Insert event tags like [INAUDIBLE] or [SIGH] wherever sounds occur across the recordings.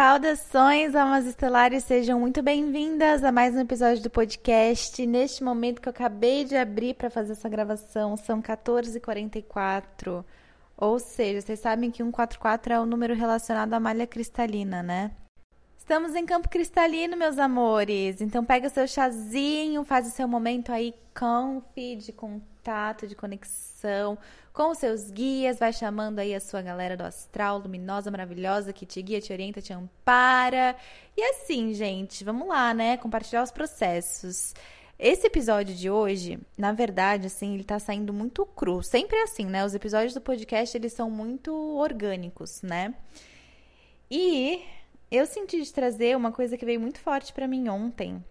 Saudações, almas estelares, sejam muito bem-vindas a mais um episódio do podcast. Neste momento que eu acabei de abrir para fazer essa gravação, são 14h44. Ou seja, vocês sabem que 144 é o número relacionado à malha cristalina, né? Estamos em campo cristalino, meus amores. Então pega o seu chazinho, faz o seu momento aí comfy contato, de conexão com os seus guias, vai chamando aí a sua galera do astral, luminosa, maravilhosa, que te guia, te orienta, te ampara. E assim, gente, vamos lá, né? Compartilhar os processos. Esse episódio de hoje, na verdade, assim, ele tá saindo muito cru. Sempre é assim, né? Os episódios do podcast, eles são muito orgânicos, né? E eu senti de trazer uma coisa que veio muito forte para mim ontem,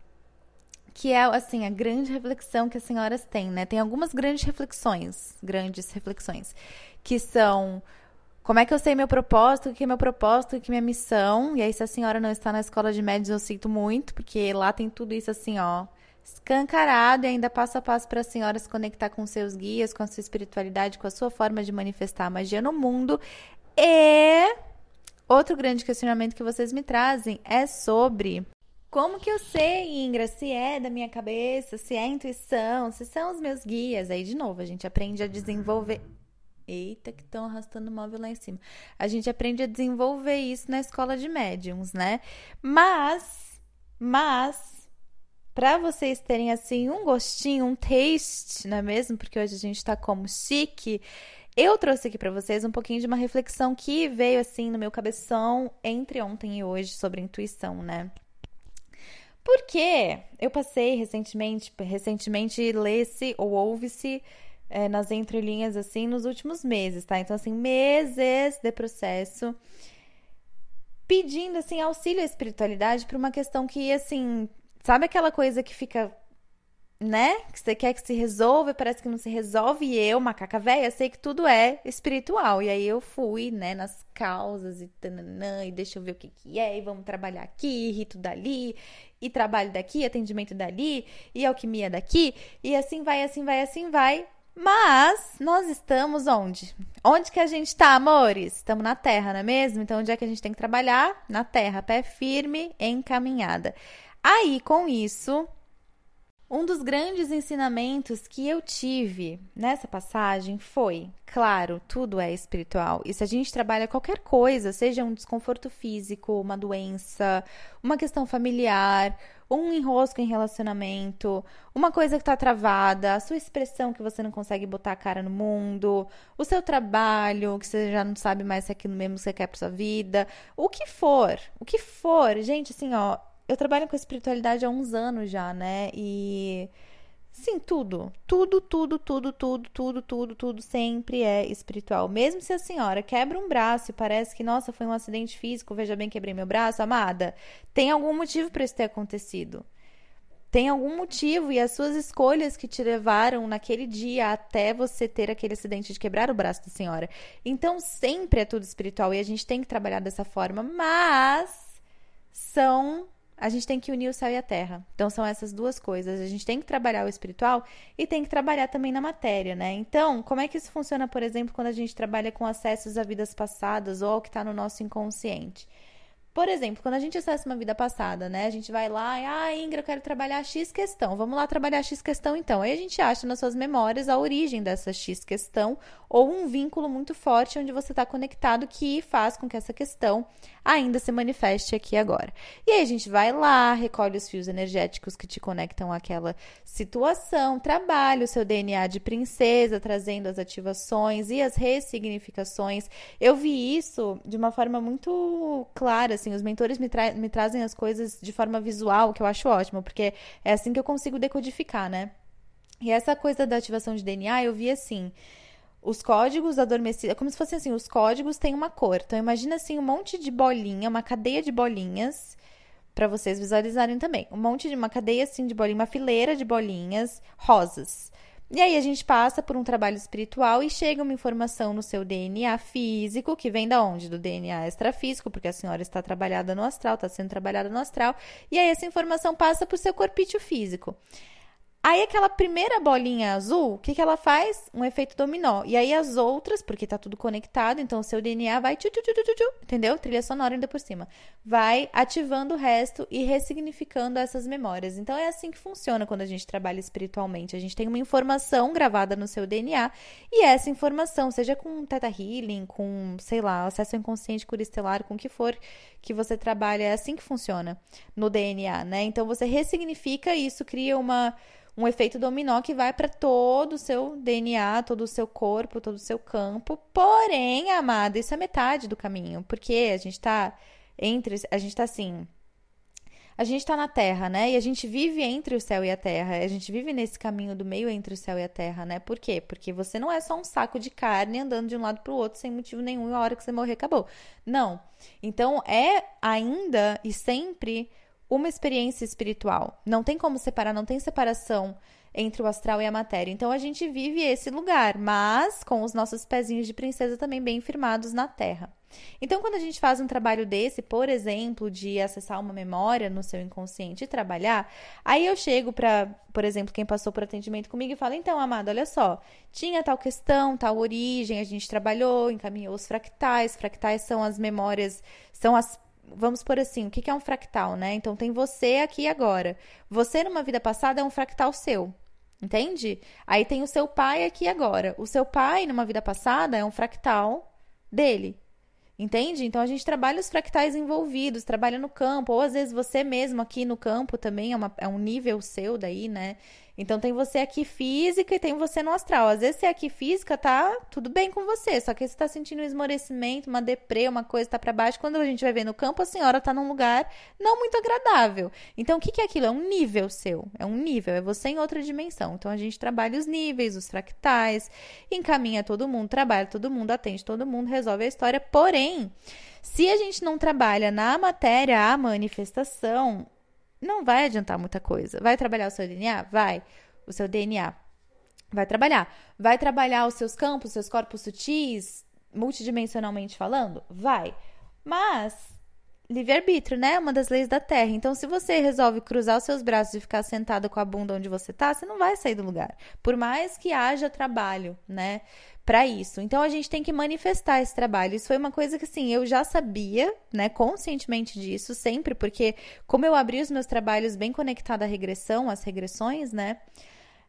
que é assim a grande reflexão que as senhoras têm, né? Tem algumas grandes reflexões, grandes reflexões, que são como é que eu sei meu propósito, o que é meu propósito, o que é minha missão? E aí se a senhora não está na escola de médios, eu sinto muito, porque lá tem tudo isso assim, ó, escancarado e ainda passo a passo para a senhora se conectar com seus guias, com a sua espiritualidade, com a sua forma de manifestar a magia no mundo. E Outro grande questionamento que vocês me trazem é sobre como que eu sei, Ingra, se é da minha cabeça, se é intuição, se são os meus guias. Aí, de novo, a gente aprende a desenvolver. Eita, que estão arrastando o móvel lá em cima. A gente aprende a desenvolver isso na escola de médiums, né? Mas, mas, para vocês terem assim um gostinho, um taste, não é mesmo? Porque hoje a gente tá como chique. Eu trouxe aqui para vocês um pouquinho de uma reflexão que veio assim no meu cabeção entre ontem e hoje sobre intuição, né? Porque eu passei recentemente, recentemente lê-se ou ouve-se é, nas entrelinhas assim nos últimos meses, tá? Então assim, meses de processo pedindo assim auxílio à espiritualidade para uma questão que assim, sabe aquela coisa que fica né? Que você quer que se resolva, parece que não se resolve. E eu, macaca velha, sei que tudo é espiritual. E aí eu fui, né, nas causas e tananã, e deixa eu ver o que que é, e vamos trabalhar aqui, rito dali, e trabalho daqui, atendimento dali, e alquimia daqui, e assim vai, assim vai, assim vai. Mas nós estamos onde? Onde que a gente está, amores? Estamos na Terra, não é mesmo? Então, onde é que a gente tem que trabalhar? Na Terra, pé firme, encaminhada. Aí, com isso, um dos grandes ensinamentos que eu tive nessa passagem foi, claro, tudo é espiritual. E se a gente trabalha qualquer coisa, seja um desconforto físico, uma doença, uma questão familiar, um enrosco em relacionamento, uma coisa que está travada, a sua expressão que você não consegue botar a cara no mundo, o seu trabalho, que você já não sabe mais se é aquilo mesmo que você quer para sua vida, o que for, o que for, gente, assim, ó, eu trabalho com espiritualidade há uns anos já, né? E sim, tudo, tudo, tudo, tudo, tudo, tudo, tudo, tudo sempre é espiritual. Mesmo se a senhora quebra um braço e parece que, nossa, foi um acidente físico, veja bem, quebrei meu braço, amada, tem algum motivo para isso ter acontecido. Tem algum motivo e as suas escolhas que te levaram naquele dia até você ter aquele acidente de quebrar o braço da senhora. Então, sempre é tudo espiritual e a gente tem que trabalhar dessa forma, mas são a gente tem que unir o céu e a terra. Então são essas duas coisas. A gente tem que trabalhar o espiritual e tem que trabalhar também na matéria, né? Então, como é que isso funciona, por exemplo, quando a gente trabalha com acessos a vidas passadas ou ao que está no nosso inconsciente? Por exemplo, quando a gente acessa uma vida passada, né? A gente vai lá e, ah, Ingra, eu quero trabalhar X questão. Vamos lá trabalhar X questão então. Aí a gente acha nas suas memórias a origem dessa X questão ou um vínculo muito forte onde você está conectado que faz com que essa questão ainda se manifeste aqui agora. E aí a gente vai lá, recolhe os fios energéticos que te conectam àquela situação, trabalha o seu DNA de princesa, trazendo as ativações e as ressignificações. Eu vi isso de uma forma muito clara, assim, os mentores me, tra me trazem as coisas de forma visual, que eu acho ótimo, porque é assim que eu consigo decodificar, né? E essa coisa da ativação de DNA, eu vi assim os códigos adormecidos, é como se fosse assim, os códigos têm uma cor. Então imagina assim um monte de bolinha, uma cadeia de bolinhas para vocês visualizarem também. Um monte de uma cadeia assim de bolinha, uma fileira de bolinhas rosas. E aí a gente passa por um trabalho espiritual e chega uma informação no seu DNA físico, que vem da onde? Do DNA extrafísico, porque a senhora está trabalhada no astral, está sendo trabalhada no astral, e aí essa informação passa para o seu corpício físico. Aí aquela primeira bolinha azul, o que, que ela faz? Um efeito dominó. E aí as outras, porque tá tudo conectado, então o seu DNA vai, tchu, tchu, tchu, tchu, tchu, entendeu? Trilha sonora ainda por cima. Vai ativando o resto e ressignificando essas memórias. Então é assim que funciona quando a gente trabalha espiritualmente. A gente tem uma informação gravada no seu DNA e essa informação, seja com Theta Healing, com, sei lá, acesso ao inconsciente, cura estelar, com o que for que você trabalha, é assim que funciona no DNA, né? Então você ressignifica isso, cria uma um efeito dominó que vai para todo o seu DNA, todo o seu corpo, todo o seu campo. Porém, amada, isso é metade do caminho, porque a gente tá entre, a gente tá assim, a gente tá na terra, né? E a gente vive entre o céu e a terra. A gente vive nesse caminho do meio entre o céu e a terra, né? Por quê? Porque você não é só um saco de carne andando de um lado pro outro sem motivo nenhum e a hora que você morrer acabou. Não. Então é ainda e sempre uma experiência espiritual. Não tem como separar, não tem separação entre o astral e a matéria. Então a gente vive esse lugar, mas com os nossos pezinhos de princesa também bem firmados na terra. Então, quando a gente faz um trabalho desse, por exemplo, de acessar uma memória no seu inconsciente e trabalhar, aí eu chego para, por exemplo, quem passou por atendimento comigo e fala: então, amado, olha só, tinha tal questão, tal origem, a gente trabalhou, encaminhou os fractais. Fractais são as memórias, são as vamos por assim, o que é um fractal, né? Então tem você aqui agora. Você numa vida passada é um fractal seu. Entende? Aí tem o seu pai aqui agora. O seu pai numa vida passada é um fractal dele. Entende? Então a gente trabalha os fractais envolvidos, trabalha no campo, ou às vezes você mesmo aqui no campo também é, uma, é um nível seu daí, né? Então tem você aqui física e tem você no astral. Às vezes você aqui física tá tudo bem com você, só que você tá sentindo um esmorecimento, uma deprê, uma coisa tá para baixo. Quando a gente vai ver no campo, a senhora tá num lugar não muito agradável. Então o que, que é aquilo? É um nível seu, é um nível, é você em outra dimensão. Então a gente trabalha os níveis, os fractais, encaminha todo mundo, trabalha todo mundo, atende todo mundo, resolve a história. Porém, se a gente não trabalha na matéria a manifestação, não vai adiantar muita coisa. Vai trabalhar o seu DNA? Vai. O seu DNA vai trabalhar. Vai trabalhar os seus campos, seus corpos sutis, multidimensionalmente falando? Vai. Mas livre-arbítrio, né? É uma das leis da Terra. Então, se você resolve cruzar os seus braços e ficar sentado com a bunda onde você tá, você não vai sair do lugar. Por mais que haja trabalho, né? Para isso. Então, a gente tem que manifestar esse trabalho. Isso foi uma coisa que, assim, eu já sabia, né? Conscientemente disso, sempre, porque como eu abri os meus trabalhos bem conectado à regressão, às regressões, né?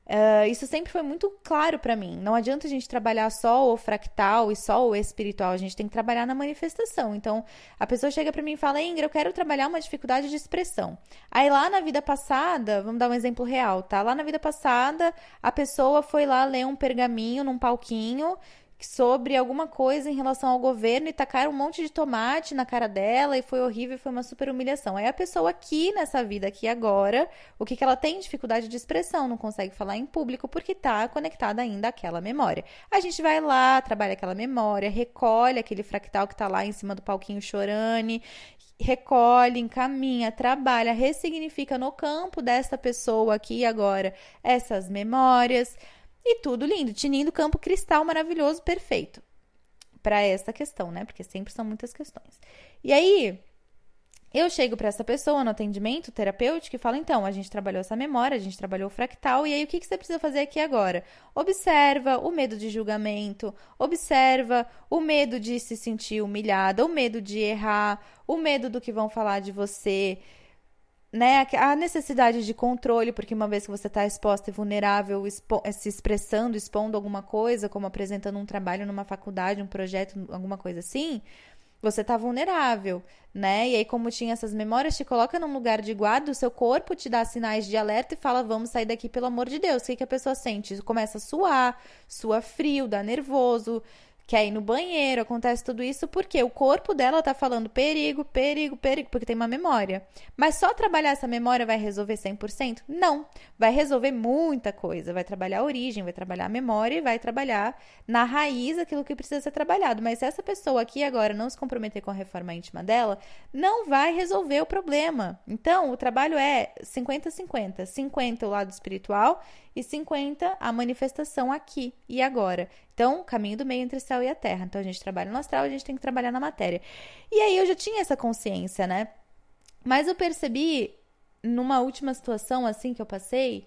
Uh, isso sempre foi muito claro para mim. Não adianta a gente trabalhar só o fractal e só o espiritual, a gente tem que trabalhar na manifestação. Então, a pessoa chega para mim e fala: Ingra, eu quero trabalhar uma dificuldade de expressão. Aí lá na vida passada, vamos dar um exemplo real, tá? Lá na vida passada, a pessoa foi lá ler um pergaminho num palquinho sobre alguma coisa em relação ao governo e tacaram um monte de tomate na cara dela e foi horrível, foi uma super humilhação. Aí a pessoa aqui nessa vida, aqui agora, o que, que ela tem dificuldade de expressão, não consegue falar em público porque tá conectada ainda àquela memória. A gente vai lá, trabalha aquela memória, recolhe aquele fractal que tá lá em cima do palquinho chorane, recolhe, encaminha, trabalha, ressignifica no campo desta pessoa aqui agora essas memórias e tudo lindo, tinindo campo cristal maravilhoso, perfeito. Para essa questão, né? Porque sempre são muitas questões. E aí, eu chego para essa pessoa no atendimento terapêutico e falo: então, a gente trabalhou essa memória, a gente trabalhou o fractal, e aí o que, que você precisa fazer aqui agora? Observa o medo de julgamento, observa o medo de se sentir humilhada, o medo de errar, o medo do que vão falar de você né, a necessidade de controle, porque uma vez que você está exposta e vulnerável, expo eh, se expressando, expondo alguma coisa, como apresentando um trabalho numa faculdade, um projeto, alguma coisa assim, você está vulnerável, né? E aí, como tinha essas memórias, te coloca num lugar de guarda, o seu corpo te dá sinais de alerta e fala: vamos sair daqui, pelo amor de Deus. O que, que a pessoa sente? Começa a suar, sua frio, dá nervoso, quer ir no banheiro, acontece tudo isso porque o corpo dela tá falando perigo, perigo, perigo, porque tem uma memória. Mas só trabalhar essa memória vai resolver 100%? Não. Vai resolver muita coisa. Vai trabalhar a origem, vai trabalhar a memória e vai trabalhar na raiz aquilo que precisa ser trabalhado. Mas se essa pessoa aqui agora não se comprometer com a reforma íntima dela, não vai resolver o problema. Então, o trabalho é 50-50. 50 o lado espiritual e 50 a manifestação aqui e agora. Então, caminho do meio entre o céu e a terra. Então, a gente trabalha no astral, a gente tem que trabalhar na matéria. E aí eu já tinha essa consciência, né? Mas eu percebi numa última situação assim que eu passei,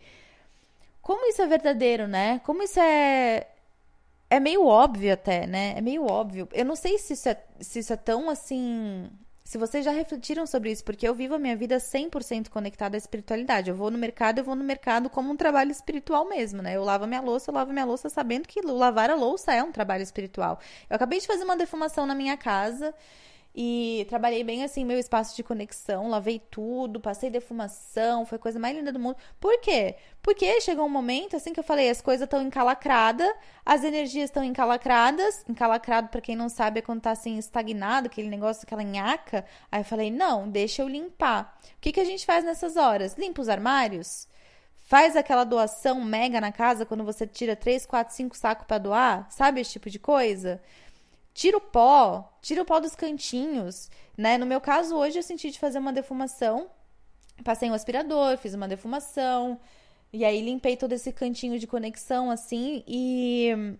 como isso é verdadeiro, né? Como isso é é meio óbvio até, né? É meio óbvio. Eu não sei se isso é, se isso é tão assim. Se vocês já refletiram sobre isso, porque eu vivo a minha vida 100% conectada à espiritualidade. Eu vou no mercado, eu vou no mercado como um trabalho espiritual mesmo, né? Eu lavo minha louça, eu lavo minha louça sabendo que lavar a louça é um trabalho espiritual. Eu acabei de fazer uma defumação na minha casa e trabalhei bem assim, meu espaço de conexão, lavei tudo, passei defumação, foi a coisa mais linda do mundo. Por quê? Porque chegou um momento, assim que eu falei, as coisas estão encalacradas, as energias estão encalacradas. Encalacrado, para quem não sabe, é quando tá assim estagnado, aquele negócio, aquela nhaca. Aí eu falei, não, deixa eu limpar. O que, que a gente faz nessas horas? Limpa os armários? Faz aquela doação mega na casa quando você tira 3, 4, 5 sacos para doar? Sabe esse tipo de coisa? Tira o pó, tira o pó dos cantinhos, né? No meu caso, hoje eu senti de fazer uma defumação. Passei um aspirador, fiz uma defumação. E aí limpei todo esse cantinho de conexão, assim, e.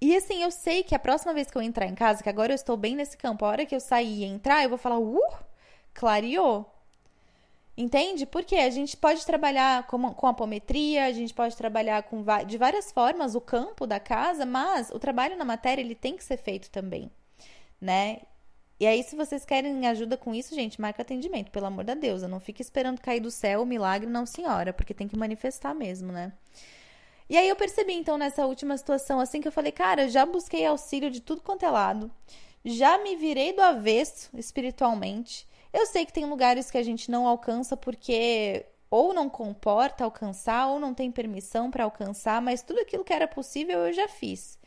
E assim, eu sei que a próxima vez que eu entrar em casa, que agora eu estou bem nesse campo, a hora que eu sair e entrar, eu vou falar, uh, clareou. Entende? Porque a gente pode trabalhar com, com apometria, a gente pode trabalhar com, de várias formas o campo da casa, mas o trabalho na matéria ele tem que ser feito também, né? E aí, se vocês querem ajuda com isso, gente, marca atendimento, pelo amor da Deus. Não fique esperando cair do céu o milagre, não, senhora, porque tem que manifestar mesmo, né? E aí eu percebi, então, nessa última situação, assim, que eu falei, cara, já busquei auxílio de tudo quanto é lado, já me virei do avesso espiritualmente. Eu sei que tem lugares que a gente não alcança porque ou não comporta alcançar ou não tem permissão para alcançar, mas tudo aquilo que era possível eu já fiz.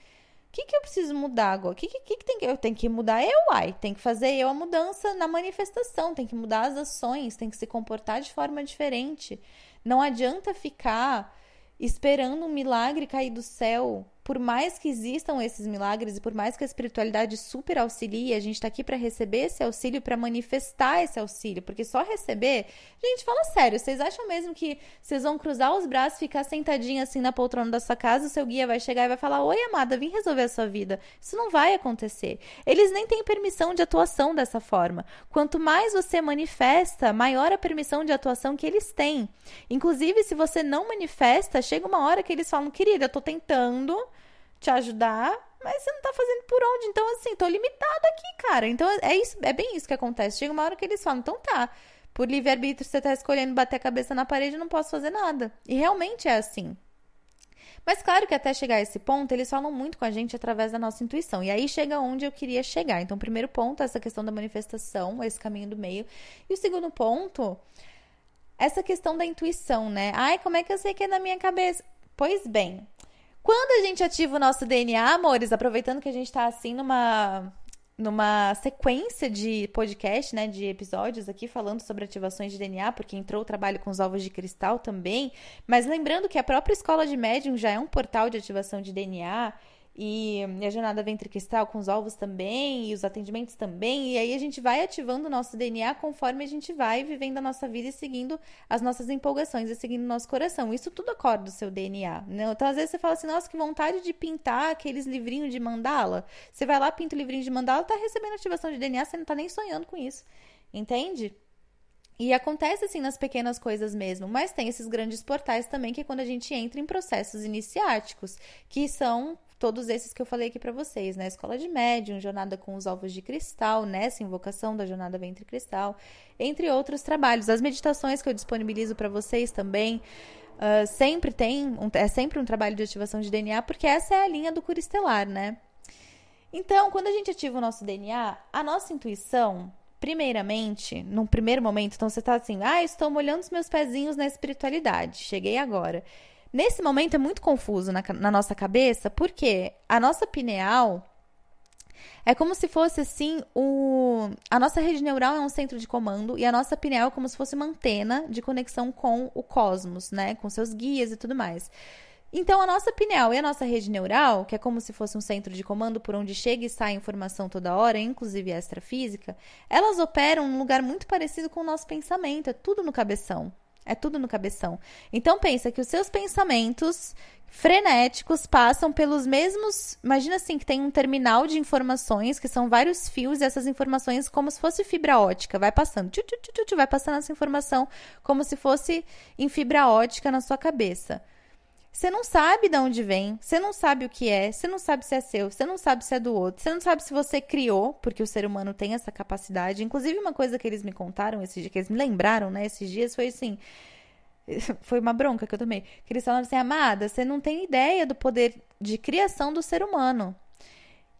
O que, que eu preciso mudar agora? O que, que, que tem que eu tenho que mudar eu, ai? Tem que fazer eu a mudança na manifestação, tem que mudar as ações, tem que se comportar de forma diferente. Não adianta ficar esperando um milagre cair do céu por mais que existam esses milagres e por mais que a espiritualidade super auxilie, a gente está aqui para receber esse auxílio, para manifestar esse auxílio, porque só receber. Gente, fala sério, vocês acham mesmo que vocês vão cruzar os braços, ficar sentadinho assim na poltrona da sua casa, o seu guia vai chegar e vai falar: Oi, amada, vim resolver a sua vida? Isso não vai acontecer. Eles nem têm permissão de atuação dessa forma. Quanto mais você manifesta, maior a permissão de atuação que eles têm. Inclusive, se você não manifesta, chega uma hora que eles falam: Querida, eu tô tentando te ajudar, mas você não tá fazendo por onde. Então, assim, tô limitado aqui, cara. Então, é isso, é bem isso que acontece. Chega uma hora que eles falam, então tá. Por livre-arbítrio, você tá escolhendo bater a cabeça na parede, eu não posso fazer nada. E realmente é assim. Mas claro que até chegar a esse ponto, eles falam muito com a gente através da nossa intuição. E aí chega onde eu queria chegar. Então, primeiro ponto, essa questão da manifestação, esse caminho do meio. E o segundo ponto, essa questão da intuição, né? Ai, como é que eu sei que é na minha cabeça? Pois bem, quando a gente ativa o nosso DNA, amores, aproveitando que a gente está assim numa numa sequência de podcast, né, de episódios aqui falando sobre ativações de DNA, porque entrou o trabalho com os ovos de cristal também, mas lembrando que a própria escola de médium já é um portal de ativação de DNA e, a jornada ventre cristal com os ovos também, e os atendimentos também. E aí a gente vai ativando o nosso DNA conforme a gente vai vivendo a nossa vida e seguindo as nossas empolgações e seguindo o nosso coração. Isso tudo acorda o seu DNA. Né? Então, às vezes, você fala assim, nossa, que vontade de pintar aqueles livrinhos de mandala. Você vai lá, pinta o livrinho de mandala, tá recebendo ativação de DNA, você não tá nem sonhando com isso. Entende? E acontece assim nas pequenas coisas mesmo, mas tem esses grandes portais também que é quando a gente entra em processos iniciáticos, que são todos esses que eu falei aqui para vocês, né? Escola de médium, jornada com os ovos de cristal, nessa invocação da jornada ventre cristal, entre outros trabalhos. As meditações que eu disponibilizo para vocês também. Uh, sempre tem, um, é sempre um trabalho de ativação de DNA, porque essa é a linha do cura estelar, né? Então, quando a gente ativa o nosso DNA, a nossa intuição, primeiramente, num primeiro momento, então você tá assim, ah, estou molhando os meus pezinhos na espiritualidade, cheguei agora. Nesse momento é muito confuso na, na nossa cabeça, porque a nossa pineal é como se fosse assim, o... a nossa rede neural é um centro de comando e a nossa pineal é como se fosse uma antena de conexão com o cosmos, né? Com seus guias e tudo mais. Então, a nossa pineal e a nossa rede neural, que é como se fosse um centro de comando por onde chega e sai informação toda hora, inclusive extrafísica, elas operam num lugar muito parecido com o nosso pensamento, é tudo no cabeção. É tudo no cabeção. Então pensa que os seus pensamentos frenéticos passam pelos mesmos. Imagina assim que tem um terminal de informações que são vários fios e essas informações como se fosse fibra ótica, vai passando, tchu, tchu, tchu, vai passando essa informação como se fosse em fibra ótica na sua cabeça. Você não sabe de onde vem, você não sabe o que é, você não sabe se é seu, você não sabe se é do outro, você não sabe se você criou, porque o ser humano tem essa capacidade. Inclusive, uma coisa que eles me contaram esses dias, que eles me lembraram, né, esses dias, foi assim. [LAUGHS] Foi uma bronca que eu tomei. Que eles falaram assim, amada, você não tem ideia do poder de criação do ser humano.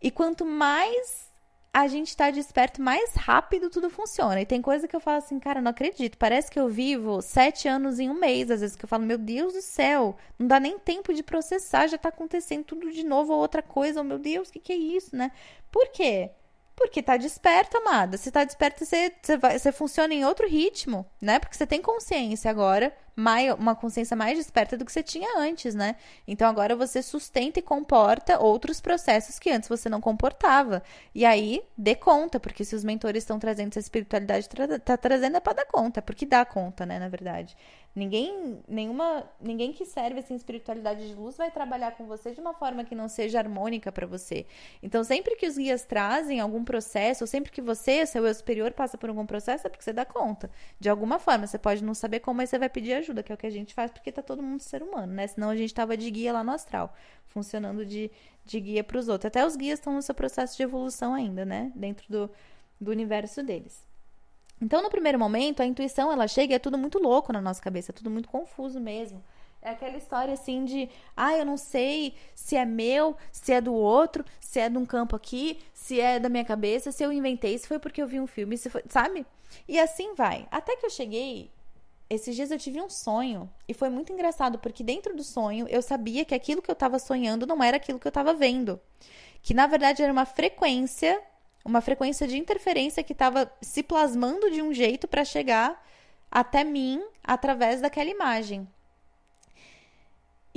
E quanto mais a gente tá desperto, mais rápido tudo funciona. E tem coisa que eu falo assim, cara, não acredito. Parece que eu vivo sete anos em um mês. Às vezes que eu falo, meu Deus do céu, não dá nem tempo de processar, já tá acontecendo tudo de novo ou outra coisa. Oh, meu Deus, o que, que é isso, né? Por quê? Porque tá desperto, amada. Se tá desperto, você, você, vai, você funciona em outro ritmo, né? Porque você tem consciência agora, mais, uma consciência mais desperta do que você tinha antes, né? Então agora você sustenta e comporta outros processos que antes você não comportava. E aí, dê conta, porque se os mentores estão trazendo essa espiritualidade, tra tá trazendo é pra dar conta, porque dá conta, né? Na verdade. Ninguém, nenhuma, ninguém que serve assim espiritualidade de luz vai trabalhar com você de uma forma que não seja harmônica para você. Então, sempre que os guias trazem algum processo, ou sempre que você, seu eu superior, passa por algum processo, é porque você dá conta. De alguma forma, você pode não saber como, mas você vai pedir ajuda, que é o que a gente faz, porque tá todo mundo ser humano, né? Senão a gente tava de guia lá no astral, funcionando de, de guia para os outros. Até os guias estão no seu processo de evolução ainda, né? Dentro do, do universo deles. Então, no primeiro momento, a intuição ela chega e é tudo muito louco na nossa cabeça, é tudo muito confuso mesmo. É aquela história assim de, ah, eu não sei se é meu, se é do outro, se é de um campo aqui, se é da minha cabeça, se eu inventei, se foi porque eu vi um filme, se foi, sabe? E assim vai. Até que eu cheguei, esses dias eu tive um sonho e foi muito engraçado porque dentro do sonho eu sabia que aquilo que eu estava sonhando não era aquilo que eu estava vendo, que na verdade era uma frequência uma frequência de interferência que estava se plasmando de um jeito para chegar até mim através daquela imagem.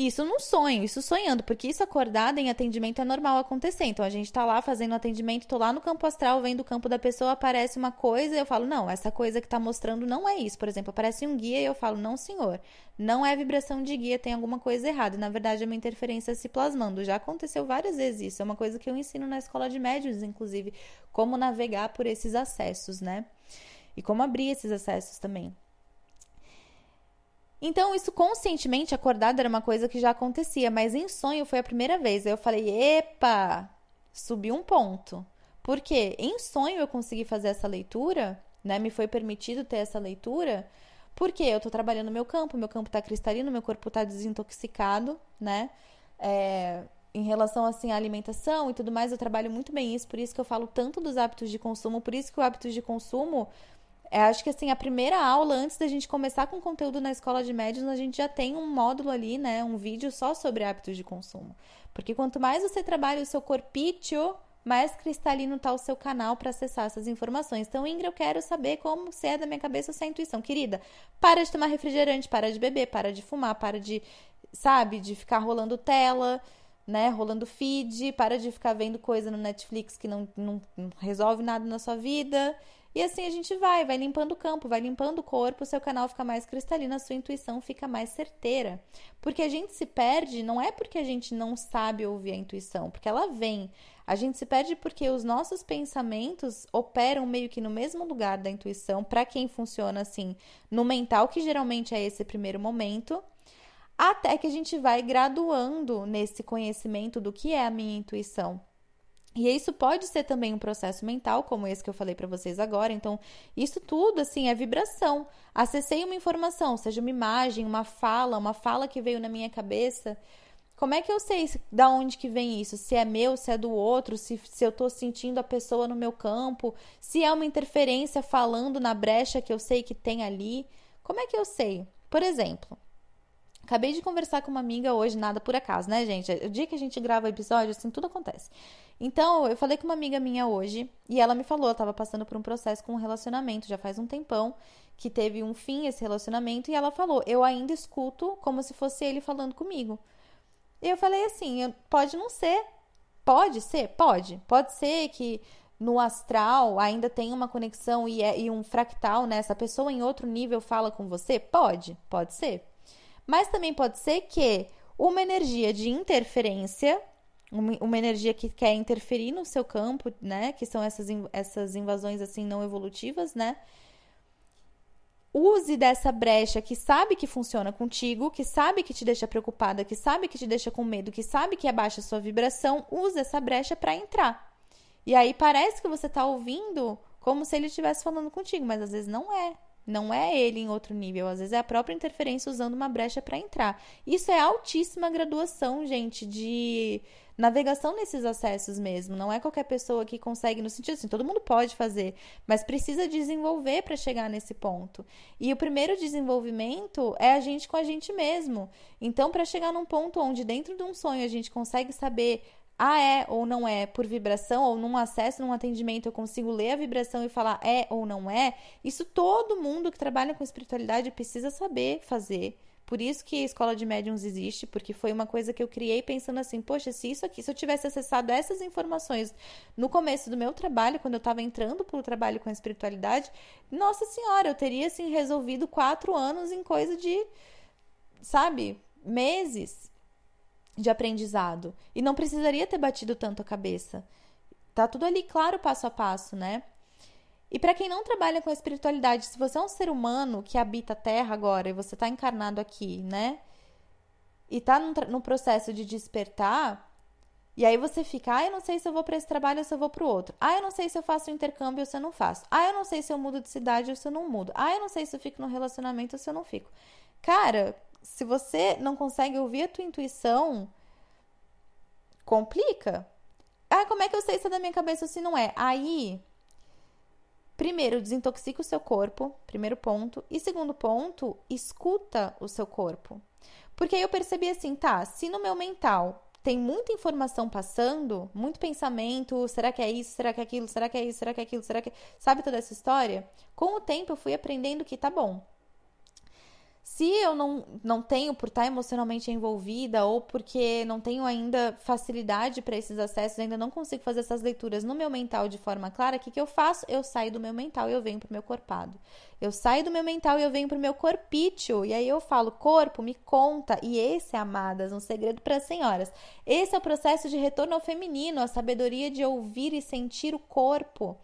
Isso num sonho, isso sonhando, porque isso acordado em atendimento é normal acontecer. Então a gente tá lá fazendo atendimento, tô lá no campo astral, vendo o campo da pessoa, aparece uma coisa e eu falo, não, essa coisa que tá mostrando não é isso. Por exemplo, aparece um guia e eu falo, não, senhor, não é vibração de guia, tem alguma coisa errada. Na verdade, é uma interferência se plasmando. Já aconteceu várias vezes isso. É uma coisa que eu ensino na escola de médios, inclusive, como navegar por esses acessos, né? E como abrir esses acessos também. Então, isso conscientemente acordado era uma coisa que já acontecia, mas em sonho foi a primeira vez. Aí eu falei, epa, subi um ponto. Porque em sonho eu consegui fazer essa leitura, né? Me foi permitido ter essa leitura, porque eu tô trabalhando no meu campo, meu campo tá cristalino, meu corpo tá desintoxicado, né? É, em relação assim à alimentação e tudo mais, eu trabalho muito bem isso, por isso que eu falo tanto dos hábitos de consumo, por isso que o hábito de consumo é, acho que assim, a primeira aula, antes da gente começar com conteúdo na escola de médios, a gente já tem um módulo ali, né? Um vídeo só sobre hábitos de consumo. Porque quanto mais você trabalha o seu corpício, mais cristalino tá o seu canal para acessar essas informações. Então, Ingrid, eu quero saber como se é da minha cabeça essa intuição. Querida, para de tomar refrigerante, para de beber, para de fumar, para de, sabe, de ficar rolando tela, né, rolando feed, para de ficar vendo coisa no Netflix que não, não, não resolve nada na sua vida. E assim a gente vai, vai limpando o campo, vai limpando o corpo, seu canal fica mais cristalino, a sua intuição fica mais certeira. Porque a gente se perde não é porque a gente não sabe ouvir a intuição, porque ela vem. A gente se perde porque os nossos pensamentos operam meio que no mesmo lugar da intuição, para quem funciona assim, no mental, que geralmente é esse primeiro momento, até que a gente vai graduando nesse conhecimento do que é a minha intuição. E isso pode ser também um processo mental, como esse que eu falei para vocês agora. Então, isso tudo, assim, é vibração. Acessei uma informação, seja uma imagem, uma fala, uma fala que veio na minha cabeça. Como é que eu sei da onde que vem isso? Se é meu, se é do outro, se, se eu estou sentindo a pessoa no meu campo, se é uma interferência falando na brecha que eu sei que tem ali. Como é que eu sei? Por exemplo, Acabei de conversar com uma amiga hoje, nada por acaso, né, gente? O dia que a gente grava o episódio, assim, tudo acontece. Então, eu falei com uma amiga minha hoje e ela me falou, eu tava passando por um processo com um relacionamento já faz um tempão, que teve um fim esse relacionamento, e ela falou: Eu ainda escuto como se fosse ele falando comigo. E eu falei assim: pode não ser. Pode ser? Pode. Pode ser que no astral ainda tem uma conexão e, é, e um fractal, né? Essa pessoa em outro nível fala com você? Pode, pode ser. Mas também pode ser que uma energia de interferência, uma energia que quer interferir no seu campo, né? Que são essas, essas invasões assim não evolutivas, né? use dessa brecha que sabe que funciona contigo, que sabe que te deixa preocupada, que sabe que te deixa com medo, que sabe que abaixa a sua vibração, use essa brecha para entrar. E aí parece que você tá ouvindo como se ele estivesse falando contigo, mas às vezes não é. Não é ele em outro nível, às vezes é a própria interferência usando uma brecha para entrar. Isso é altíssima graduação, gente, de navegação nesses acessos mesmo. Não é qualquer pessoa que consegue, no sentido assim, todo mundo pode fazer, mas precisa desenvolver para chegar nesse ponto. E o primeiro desenvolvimento é a gente com a gente mesmo. Então, para chegar num ponto onde dentro de um sonho a gente consegue saber ah, é ou não é por vibração, ou num acesso, num atendimento, eu consigo ler a vibração e falar é ou não é, isso todo mundo que trabalha com espiritualidade precisa saber fazer. Por isso que a escola de médiums existe, porque foi uma coisa que eu criei pensando assim, poxa, se isso aqui, se eu tivesse acessado essas informações no começo do meu trabalho, quando eu estava entrando para o trabalho com a espiritualidade, nossa senhora, eu teria assim resolvido quatro anos em coisa de, sabe, meses de aprendizado. E não precisaria ter batido tanto a cabeça. Tá tudo ali claro passo a passo, né? E para quem não trabalha com espiritualidade, se você é um ser humano que habita a Terra agora e você está encarnado aqui, né? E tá no, no, processo de despertar, e aí você fica, ah, eu não sei se eu vou para esse trabalho ou se eu vou para o outro. Ah, eu não sei se eu faço intercâmbio ou se eu não faço. Ah, eu não sei se eu mudo de cidade ou se eu não mudo. Ah, eu não sei se eu fico no relacionamento ou se eu não fico. Cara, se você não consegue ouvir a tua intuição, complica. Ah, como é que eu sei se é da minha cabeça ou se não é? Aí, primeiro, desintoxica o seu corpo, primeiro ponto. E segundo ponto, escuta o seu corpo. Porque aí eu percebi assim, tá, se no meu mental tem muita informação passando, muito pensamento, será que é isso, será que é aquilo, será que é isso, será que é aquilo, será que... Sabe toda essa história? Com o tempo eu fui aprendendo que tá bom, se eu não, não tenho por estar emocionalmente envolvida ou porque não tenho ainda facilidade para esses acessos, ainda não consigo fazer essas leituras no meu mental de forma clara, o que, que eu faço? Eu saio do meu mental e eu venho pro meu corpado. Eu saio do meu mental e eu venho pro meu corpício. E aí eu falo, corpo, me conta. E esse, amadas, um segredo para as senhoras. Esse é o processo de retorno ao feminino, a sabedoria de ouvir e sentir o corpo.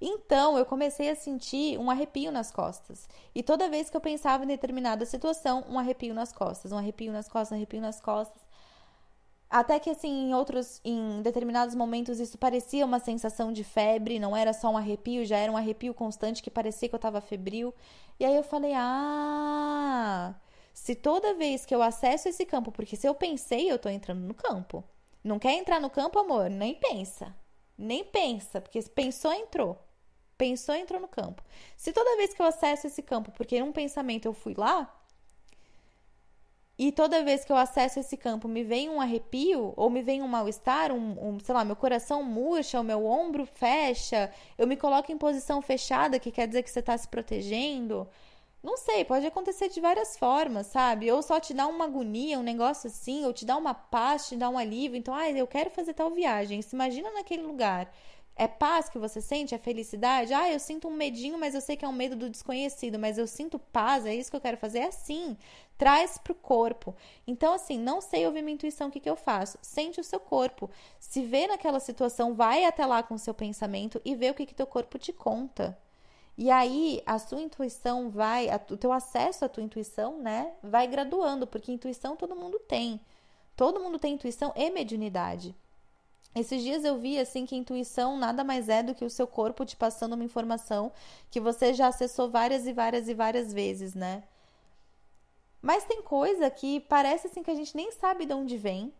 Então eu comecei a sentir um arrepio nas costas. E toda vez que eu pensava em determinada situação, um arrepio nas costas, um arrepio nas costas, um arrepio nas costas. Até que assim, em outros, em determinados momentos isso parecia uma sensação de febre, não era só um arrepio, já era um arrepio constante que parecia que eu estava febril. E aí eu falei: "Ah, se toda vez que eu acesso esse campo, porque se eu pensei, eu estou entrando no campo. Não quer entrar no campo, amor? Nem pensa. Nem pensa, porque se pensou, entrou. Pensou, entrou no campo. Se toda vez que eu acesso esse campo, porque num pensamento eu fui lá, e toda vez que eu acesso esse campo me vem um arrepio, ou me vem um mal-estar, um, um, sei lá, meu coração murcha, o meu ombro fecha, eu me coloco em posição fechada, que quer dizer que você está se protegendo. Não sei, pode acontecer de várias formas, sabe? Ou só te dá uma agonia, um negócio assim, ou te dá uma paz, te dá um alívio. Então, ah, eu quero fazer tal viagem. Se imagina naquele lugar. É paz que você sente? É felicidade? Ah, eu sinto um medinho, mas eu sei que é um medo do desconhecido, mas eu sinto paz, é isso que eu quero fazer. É assim, traz pro corpo. Então, assim, não sei ouvir minha intuição, o que, que eu faço? Sente o seu corpo. Se vê naquela situação, vai até lá com o seu pensamento e vê o que, que teu corpo te conta. E aí a sua intuição vai, a, o teu acesso à tua intuição, né, vai graduando, porque intuição todo mundo tem. Todo mundo tem intuição e mediunidade. Esses dias eu vi assim que intuição nada mais é do que o seu corpo te passando uma informação que você já acessou várias e várias e várias vezes, né? Mas tem coisa que parece assim que a gente nem sabe de onde vem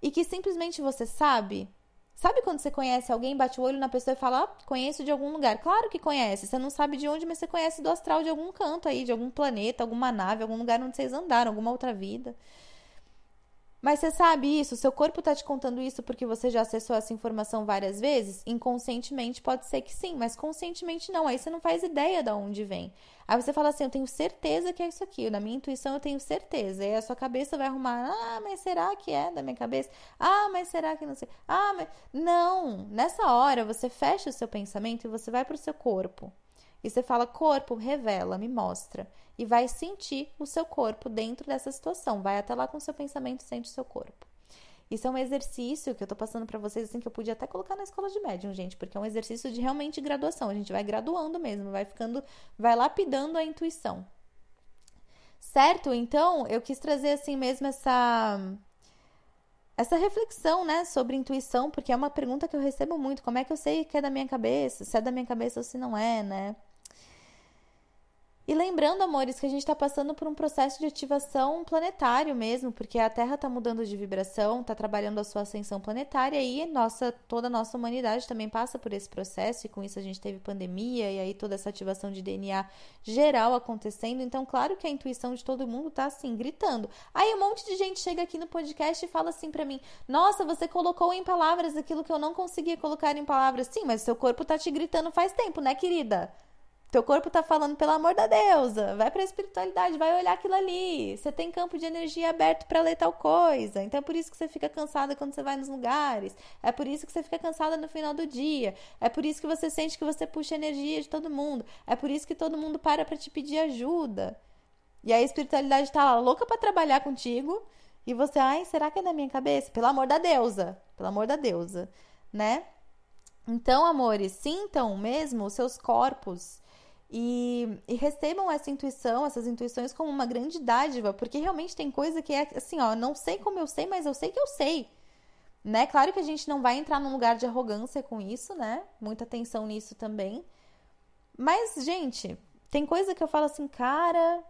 e que simplesmente você sabe. Sabe quando você conhece alguém, bate o olho na pessoa e fala, ah, conheço de algum lugar? Claro que conhece, você não sabe de onde, mas você conhece do astral de algum canto aí, de algum planeta, alguma nave, algum lugar onde vocês andaram, alguma outra vida. Mas você sabe isso? Seu corpo está te contando isso porque você já acessou essa informação várias vezes? Inconscientemente pode ser que sim, mas conscientemente não. Aí você não faz ideia de onde vem. Aí você fala assim: Eu tenho certeza que é isso aqui. Na minha intuição eu tenho certeza. Aí a sua cabeça vai arrumar: Ah, mas será que é da minha cabeça? Ah, mas será que não sei? Ah, mas. Não! Nessa hora você fecha o seu pensamento e você vai para o seu corpo. E você fala: Corpo, revela, me mostra e vai sentir o seu corpo dentro dessa situação. Vai até lá com o seu pensamento, sente o seu corpo. Isso é um exercício que eu tô passando para vocês, assim, que eu podia até colocar na escola de médium, gente, porque é um exercício de realmente graduação. A gente vai graduando mesmo, vai ficando, vai lapidando a intuição. Certo? Então, eu quis trazer assim mesmo essa essa reflexão, né, sobre intuição, porque é uma pergunta que eu recebo muito, como é que eu sei que é da minha cabeça, se é da minha cabeça ou se não é, né? E lembrando, amores, que a gente está passando por um processo de ativação planetário mesmo, porque a Terra está mudando de vibração, está trabalhando a sua ascensão planetária e nossa, toda a nossa humanidade também passa por esse processo, e com isso a gente teve pandemia e aí toda essa ativação de DNA geral acontecendo. Então, claro que a intuição de todo mundo está assim, gritando. Aí um monte de gente chega aqui no podcast e fala assim para mim: Nossa, você colocou em palavras aquilo que eu não conseguia colocar em palavras. Sim, mas seu corpo tá te gritando faz tempo, né, querida? Teu corpo tá falando, pelo amor da deusa, vai pra espiritualidade, vai olhar aquilo ali. Você tem campo de energia aberto para ler tal coisa. Então é por isso que você fica cansada quando você vai nos lugares. É por isso que você fica cansada no final do dia. É por isso que você sente que você puxa energia de todo mundo. É por isso que todo mundo para para te pedir ajuda. E a espiritualidade tá lá louca para trabalhar contigo. E você, ai, será que é da minha cabeça? Pelo amor da deusa. Pelo amor da deusa, né? Então, amores, sintam mesmo os seus corpos e, e, recebam essa intuição, essas intuições como uma grande dádiva, porque realmente tem coisa que é assim, ó, não sei como eu sei, mas eu sei que eu sei. Né? Claro que a gente não vai entrar num lugar de arrogância com isso, né? Muita atenção nisso também. Mas, gente, tem coisa que eu falo assim, cara,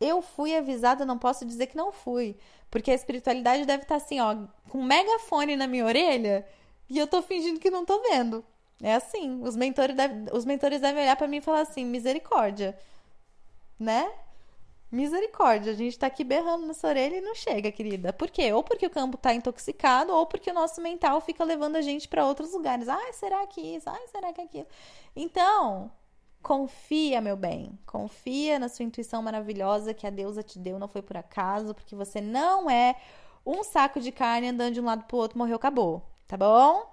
eu fui avisada, não posso dizer que não fui. Porque a espiritualidade deve estar assim, ó, com um megafone na minha orelha e eu tô fingindo que não tô vendo. É assim, os mentores, deve, os mentores devem olhar para mim e falar assim, misericórdia, né? Misericórdia, a gente tá aqui berrando nessa orelha e não chega, querida. Por quê? Ou porque o campo tá intoxicado, ou porque o nosso mental fica levando a gente para outros lugares. Ai, será que isso? Ai, será que aquilo? Então, confia, meu bem. Confia na sua intuição maravilhosa que a deusa te deu, não foi por acaso, porque você não é um saco de carne andando de um lado pro outro, morreu, acabou. Tá bom?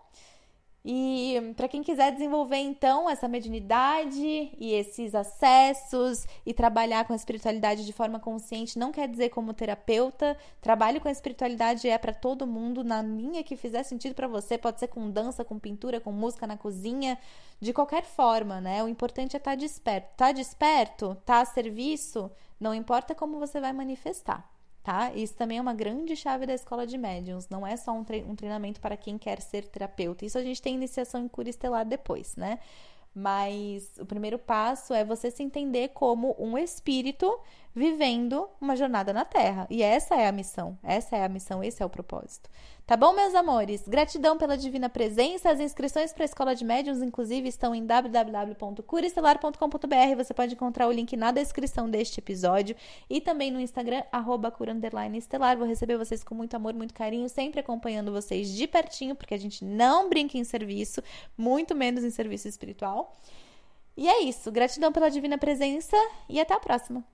E para quem quiser desenvolver então essa mediunidade e esses acessos e trabalhar com a espiritualidade de forma consciente, não quer dizer como terapeuta. Trabalho com a espiritualidade é para todo mundo na linha que fizer sentido para você, pode ser com dança, com pintura, com música na cozinha, de qualquer forma, né? O importante é estar tá desperto. Tá desperto, tá a serviço, não importa como você vai manifestar tá? Isso também é uma grande chave da escola de médiums. Não é só um, tre um treinamento para quem quer ser terapeuta. Isso a gente tem iniciação em cura estelar depois, né? Mas o primeiro passo é você se entender como um espírito vivendo uma jornada na Terra. E essa é a missão. Essa é a missão, esse é o propósito. Tá bom, meus amores? Gratidão pela divina presença. As inscrições para a Escola de Médiuns, inclusive, estão em www.curaestelar.com.br. Você pode encontrar o link na descrição deste episódio e também no Instagram, arroba estelar. Vou receber vocês com muito amor, muito carinho, sempre acompanhando vocês de pertinho, porque a gente não brinca em serviço, muito menos em serviço espiritual. E é isso. Gratidão pela divina presença e até a próxima.